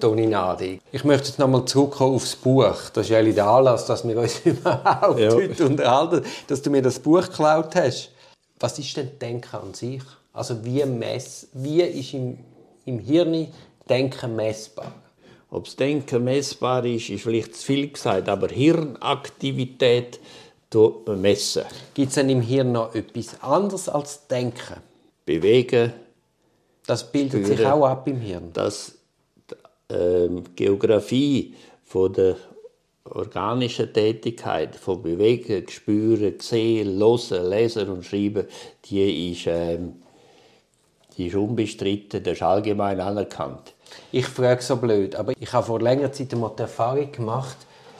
Toni Nadi. Ich möchte jetzt nochmal zurückkommen aufs Buch. Das ist ja der Anlass, dass wir uns überhaupt ja. heute unterhalten, dass du mir das Buch geklaut hast. Was ist denn Denken an sich? Also wie, mess, wie ist im, im Hirn Denken messbar? Ob das Denken messbar ist, ist vielleicht zu viel gesagt, aber Hirnaktivität messen. Gibt es denn im Hirn noch etwas anderes als Denken? Bewegen. Das bildet führen, sich auch ab im Hirn. Das ähm, Geografie von der organische Tätigkeit von Bewegen, Spüren, Sehen, Hören, Lesen und Schreiben, die ist, ähm, die ist unbestritten, das ist allgemein anerkannt. Ich frage so blöd, aber ich habe vor längerer Zeit einmal die Erfahrung gemacht,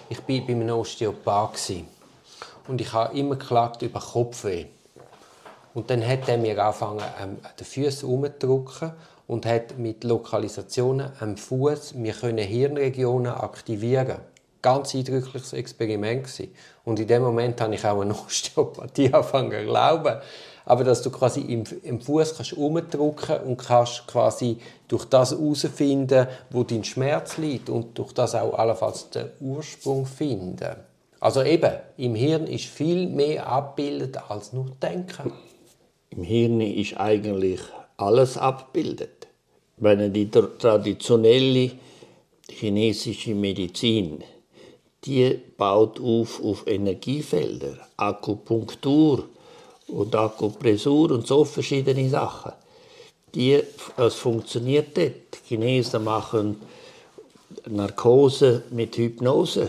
ich war bei einem Osteopath und ich habe immer geklagt über Kopfweh. Und dann hat er mir angefangen, ähm, den Füßen umzudrücken und hat mit Lokalisationen am Fuß wir können Hirnregionen aktivieren. Ganz eindrückliches Experiment gewesen. Und in dem Moment habe ich auch eine Osteopathie angefangen zu glauben. Aber dass du quasi im, im Fuß kannst umdrücken und kannst quasi durch das herausfinden, wo dein Schmerz liegt und durch das auch allenfalls den Ursprung finden. Also eben, im Hirn ist viel mehr abgebildet als nur Denken. Im Hirn ist eigentlich alles abbildet. Wenn die traditionelle chinesische Medizin, die baut auf auf Energiefelder, Akupunktur und Akupressur und so verschiedene Sachen. Die, es funktioniert dort. Die Chinesen machen Narkose mit Hypnose.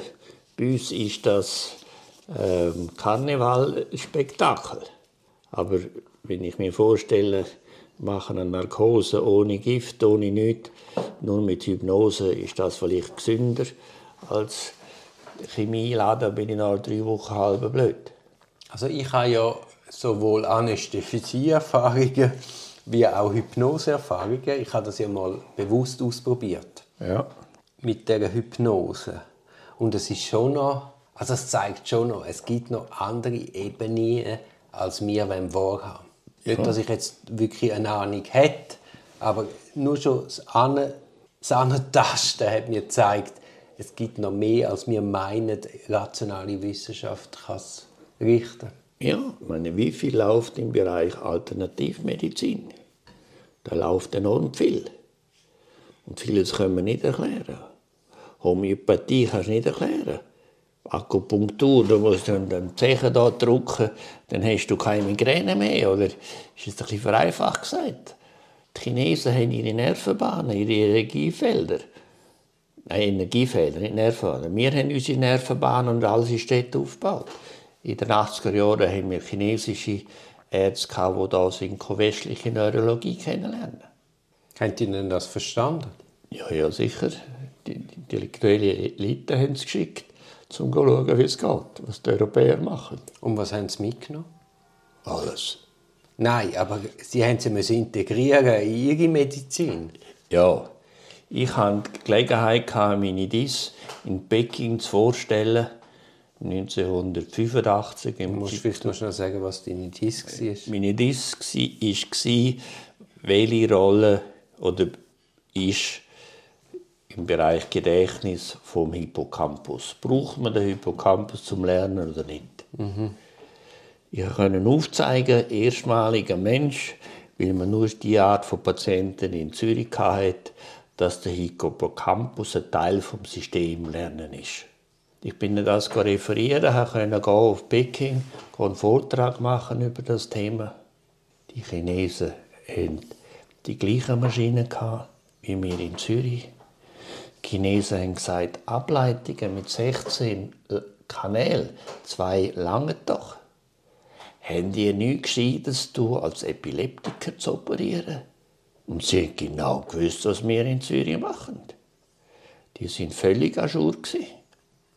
Bei uns ist das ähm, Karnevalspektakel. Aber wenn ich mir vorstelle, machen eine Narkose ohne Gift, ohne nichts. Nur mit Hypnose ist das vielleicht gesünder als Chemieladen, bin ich nach drei Wochen halb blöd. Also ich habe ja sowohl Anästhesieerfahrungen wie auch Hypnoseerfahrungen. Ich habe das ja mal bewusst ausprobiert. Ja. Mit der Hypnose. Und es ist schon noch, also es zeigt schon noch, es gibt noch andere Ebenen, als wir wahrhaben nicht, dass ich jetzt wirklich eine Ahnung hätte, aber nur schon das, An das Antasten hat mir gezeigt, es gibt noch mehr, als wir meinen, rationale Wissenschaft kann es richten. Ja, ich meine, wie viel läuft im Bereich Alternativmedizin? Da läuft enorm viel. Und vieles können wir nicht erklären. Homöopathie kannst du nicht erklären. Akupunktur, du musst den Zechen da drücken, dann hast du keine Migräne mehr, oder? Ist das ein bisschen vereinfacht gesagt? Die Chinesen haben ihre Nervenbahnen, ihre Energiefelder. Nein, Energiefelder, nicht Nervenbahnen. Wir haben unsere Nervenbahnen und alles ist dort aufgebaut. In den 80er Jahren haben wir chinesische Ärzte, die das in westliche Neurologie kennenlernen. Habt ihr denn das verstanden? Ja, ja, sicher. Die, die intellektuelle Elite haben es geschickt um zu schauen, wie es geht, was die Europäer machen. Und was haben sie mitgenommen? Alles. Nein, aber sie haben sie integrieren in ihre Medizin. Ja, ich hatte die Gelegenheit, meine DIS in Peking zu vorstellen. 1985. Du musst vielleicht noch schnell sagen, was deine DIS war. Meine DIS war, welche Rolle oder ist im Bereich Gedächtnis vom Hippocampus. Braucht man den Hippocampus zum Lernen oder nicht? Mhm. Ich konnte aufzeigen, erstmaliger Mensch, weil man nur die Art von Patienten in Zürich hatte, dass der Hippocampus ein Teil vom System Lernen ist. Ich bin das referieren, konnte gehen auf Peking, einen Vortrag machen über das Thema. Die Chinesen hatten die gleichen Maschinen wie wir in Zürich. Die Chinesen haben gesagt, Ableitungen mit 16 Kanälen, zwei lange doch. Haben die nichts Gescheites tun, als Epileptiker zu operieren? Und sie haben genau gewusst, was wir in Syrien machen. Die sind völlig ajour.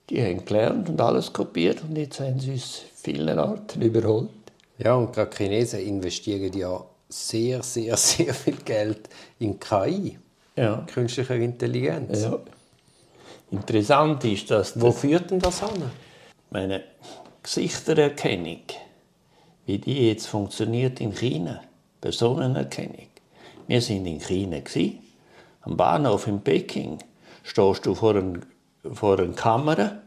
Die haben gelernt und alles kopiert und jetzt haben sie uns vielen Arten überholt. Ja, und gerade Chinesen investieren ja sehr, sehr, sehr viel Geld in KI ja. künstlicher Intelligenz. Ja. Interessant ist, dass... Wo führt denn das an? Meine Gesichtererkennung, wie die jetzt funktioniert in China, Personenerkennung. Wir sind in China, gewesen, am Bahnhof in Peking. stehst du vor, ein, vor einer Kamera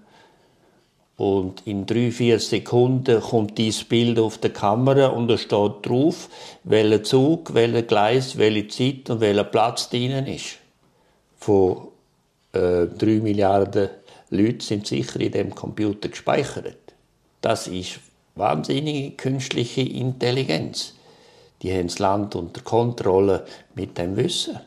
und in drei, vier Sekunden kommt dieses Bild auf der Kamera und da steht drauf, welcher Zug, welcher Gleis, welche Zeit und welcher Platz drinnen ist. Von äh, drei Milliarden Leuten sind sicher in dem Computer gespeichert. Das ist wahnsinnige künstliche Intelligenz. Die haben das Land unter Kontrolle mit dem Wissen.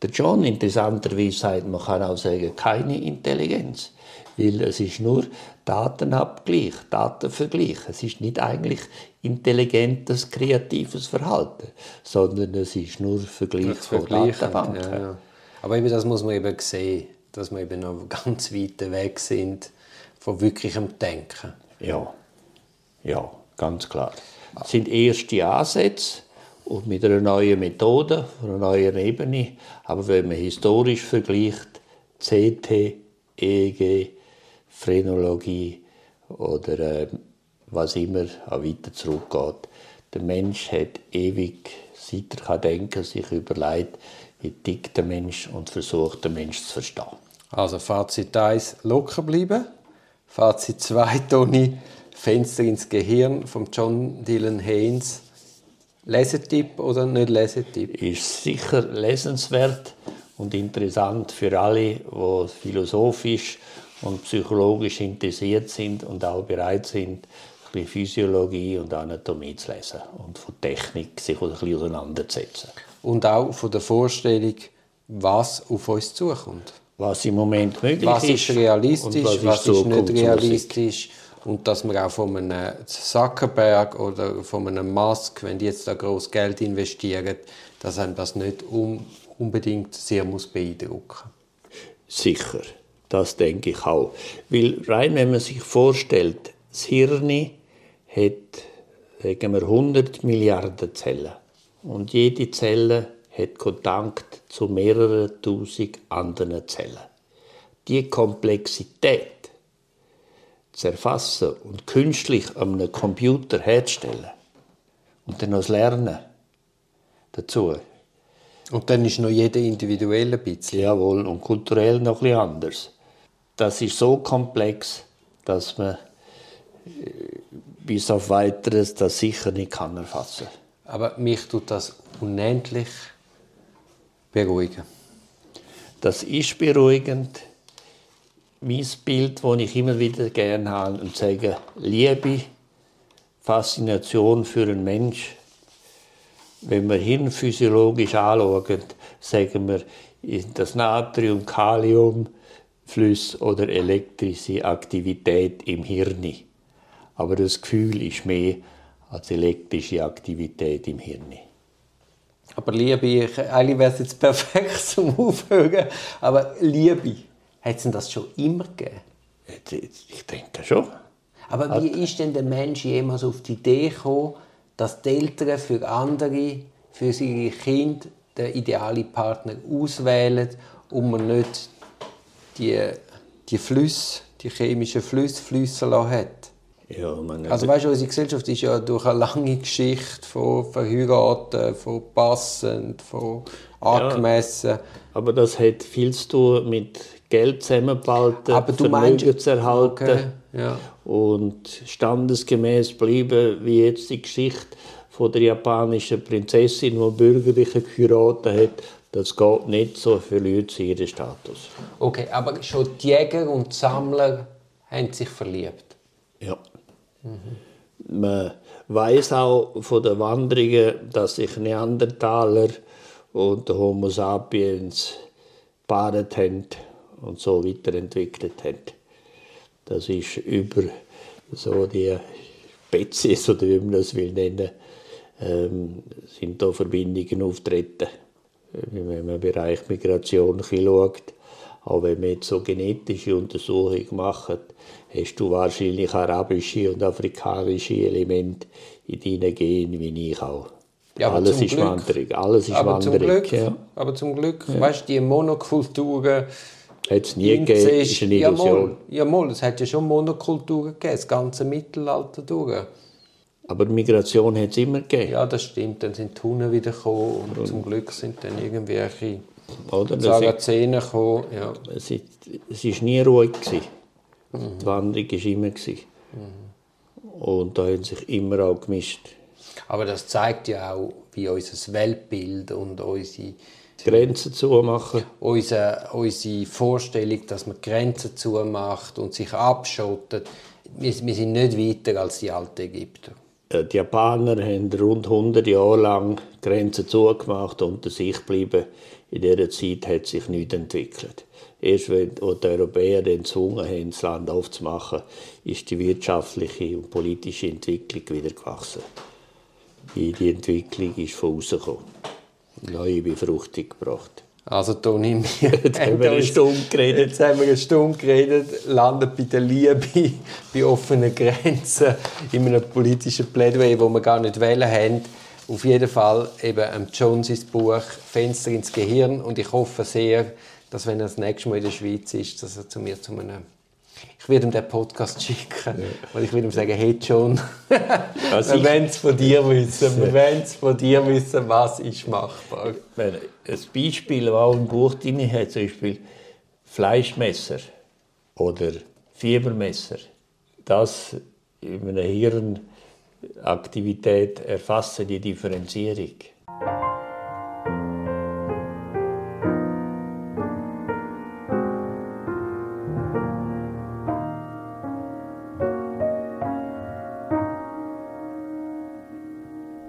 Der John interessanterweise sagt, man kann auch sagen, keine Intelligenz. Weil es ist nur Datenabgleich, Datenvergleich. Es ist nicht eigentlich intelligentes, kreatives Verhalten, sondern es ist nur Vergleich von Datenbanken. Ja, ja. Aber eben das muss man eben sehen, dass wir eben noch ganz weit weg sind von wirklichem Denken. Ja, ja, ganz klar. Das sind erste Ansätze und mit einer neuen Methode, einer neuen Ebene. Aber wenn man historisch vergleicht, CT, EEG, Phrenologie oder äh, was immer auch weiter zurückgeht, der Mensch hat ewig, seit er kann denken, sich überlegt, wie tickt der Mensch und versucht, den Mensch zu verstehen. Also Fazit 1, locker bleiben. Fazit 2, Toni, Fenster ins Gehirn von John Dylan Haynes. Lesetipp oder nicht Lesetipp? Ist sicher lesenswert und interessant für alle, die philosophisch und psychologisch interessiert sind und auch bereit sind, ein Physiologie und Anatomie zu lesen und von Technik sich ein bisschen auseinanderzusetzen. Und auch von der Vorstellung, was auf uns zukommt. Was im Moment möglich was ist. ist realistisch, was ist, was ist nicht realistisch. Und dass man auch von einem Zuckerberg oder von einem Musk, wenn die jetzt da groß Geld investieren, dass einem das nicht unbedingt sehr muss beeindrucken Sicher, das denke ich auch. Weil rein, wenn man sich vorstellt, das Hirn hat sagen wir, 100 Milliarden Zellen. Und jede Zelle hat Kontakt zu mehreren tausend anderen Zellen. Die Komplexität zu erfassen und künstlich an einem Computer herzustellen und dann noch das Lernen dazu. Und dann ist noch jeder individuell ein bisschen. Jawohl, und kulturell noch bisschen anders. Das ist so komplex, dass man äh, bis auf Weiteres das sicher nicht kann erfassen Aber mich tut das unendlich beruhigen. Das ist beruhigend mein Bild, das ich immer wieder gerne habe, und sage, Liebe, Faszination für einen Mensch. Wenn wir hirnphysiologisch anschauen, sagen wir, das Natrium, Kalium, Fluss oder elektrische Aktivität im Hirn. Aber das Gefühl ist mehr als elektrische Aktivität im Hirn. Aber Liebe, eigentlich wäre es jetzt perfekt zum Aufhören, aber Liebe, hat es das schon immer gegeben? Ich denke schon. Aber wie ist denn der Mensch jemals auf die Idee gekommen, dass die Eltern für andere, für ihre Kinder den idealen Partner auswählen und man nicht die, die Flüsse, die chemischen Flüsse fließen lassen hat? Ja, meine, also weißt du, unsere Gesellschaft ist ja durch eine lange Geschichte von Verheiraten, von passend, von angemessen. Ja, aber das hat viel zu tun mit Geld zusammenbehalten, aber du Vermögen meinst, zu erhalten okay, ja. und standesgemäß bleiben, wie jetzt die Geschichte von der japanischen Prinzessin, die bürgerliche geheiratet hat. Das geht nicht, so verliert sie ihren Status. Okay, aber schon die Jäger und die Sammler haben sich verliebt? Ja. Mhm. Man weiß auch von den Wanderungen, dass sich Neandertaler und Homo sapiens paart haben und so weiterentwickelt hat. Das ist über so die Spezies, oder wie man das will nennen, ähm, sind da Verbindungen auftreten. Wenn man im Bereich Migration schaut, auch wenn man jetzt so genetische Untersuchungen macht, hast du wahrscheinlich arabische und afrikanische Elemente in deinen Genen, wie ich auch. Ja, alles ist Glück. Wanderung. Alles ist aber Wanderung. Zum Glück, ja. Aber zum Glück, ja. weißt du, die Monokulturen, hat es nie gegeben, ist eine Illusion. Ja, mal, es hat ja schon Monokulturen gegeben, das ganze Mittelalter durch. Aber Migration hat es immer gegeben. Ja, das stimmt. Dann sind die Hunden wieder gekommen und, und, zum Glück sind dann irgendwelche Oder? Sarazenen gekommen, ja. es ist, es ist nie ruhig gewesen. Die Wanderung war immer gewesen. Und da haben sich immer auch gemischt. Aber das zeigt ja auch, wie unser Weltbild und unsere, Grenzen zumachen. unsere, unsere Vorstellung, dass man Grenzen zumacht und sich abschottet, wir, wir sind nicht weiter als die alten Ägypter. Äh, Die Japaner haben rund 100 Jahre lang die Grenzen zugemacht und unter sich geblieben. In dieser Zeit hat sich nichts entwickelt. Erst wenn die Europäer dann gezwungen haben, das Land aufzumachen, ist die wirtschaftliche und politische Entwicklung wieder gewachsen. Die Entwicklung ist von außen gekommen. Neue Befruchtung gebracht. Also Toni, wir Jetzt haben wir eine Stunde geredet. Jetzt haben wir eine Stunde geredet, landen bei der Liebe, bei offenen Grenzen, in einem politischen Plädoyer, wo wir gar nicht wählen haben. Auf jeden Fall eben ähm, Joneses Buch «Fenster ins Gehirn» und ich hoffe sehr, dass wenn er das nächste Mal in der Schweiz ist, dass er zu mir zu einem ich werde ihm den Podcast schicken, weil ich würde ihm sagen, hey John, Also wir wollen es von dir wissen, wir wollen es von dir wissen, was ist machbar. Ein Beispiel, das auch im Buch drin hat, zum Beispiel Fleischmesser oder Fiebermesser, das in einer Hirnaktivität erfassen die Differenzierung.